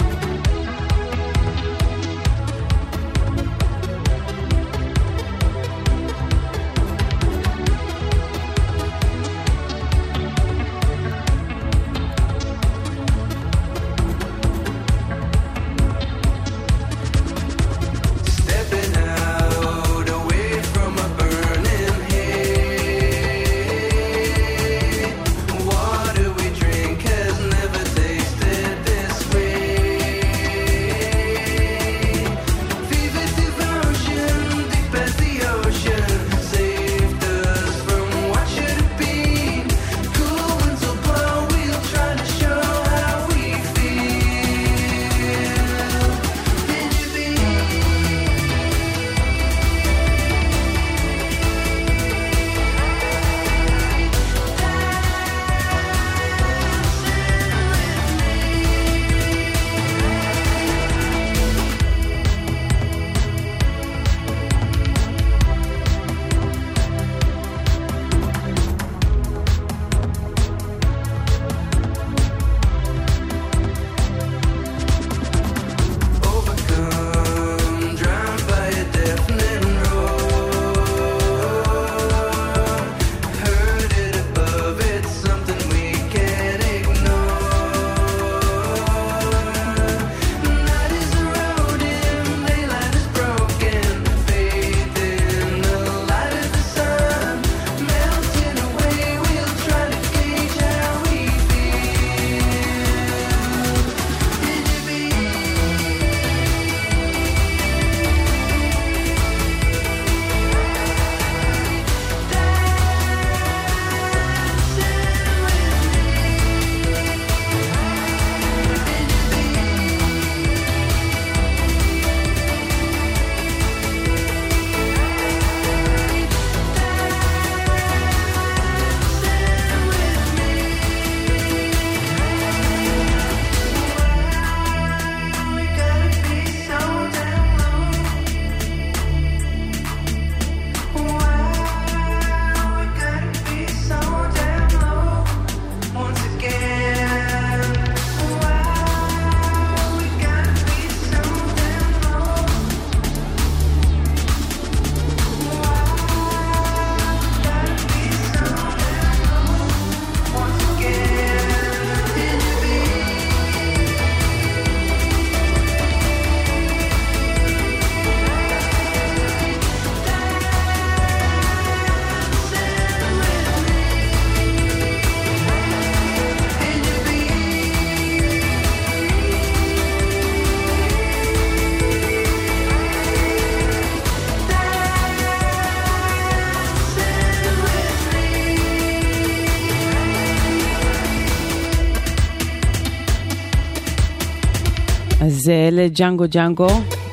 אז זה אלה Django Django,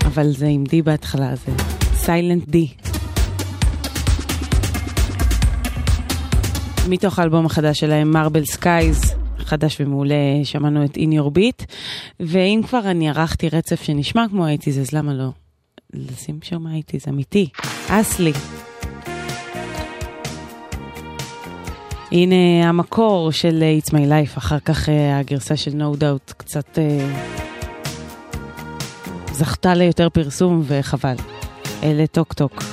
אבל זה עם D בהתחלה, זה silent D. מתוך האלבום החדש שלהם, Marble Skies, חדש ומעולה, שמענו את In Your Beat, ואם כבר אני ערכתי רצף שנשמע כמו האייטיז, אז למה לא? לשים שם האייטיז, אמיתי. אסלי. הנה המקור של It's My Life, אחר כך אה, הגרסה של No Doubt קצת אה, זכתה ליותר פרסום וחבל. אלה טוק טוק.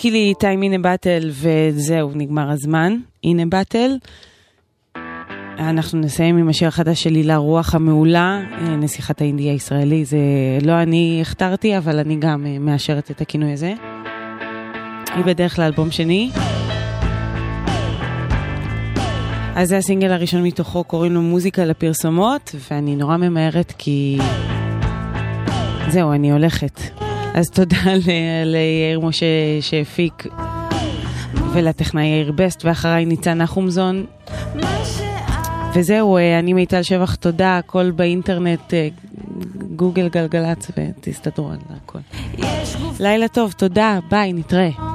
תפסיקי לי טיים הנה באטל וזהו, נגמר הזמן. הנה באטל. אנחנו נסיים עם השיר החדש של הילה רוח המעולה, אה, נסיכת האינדי הישראלי. זה לא אני הכתרתי, אבל אני גם אה, מאשרת את הכינוי הזה. היא בדרך לאלבום שני. אז זה הסינגל הראשון מתוכו, קוראים לו מוזיקה לפרסומות, ואני נורא ממהרת כי... זהו, אני הולכת. אז תודה ליאיר משה שהפיק ולטכנאי יאיר בסט, ואחריי ניצן נחומזון. וזהו, אה, אני מיטל שבח, תודה, הכל באינטרנט, אה, גוגל גלגלצ, ותסתדרו על הכל. לילה טוב, תודה, ביי, נתראה.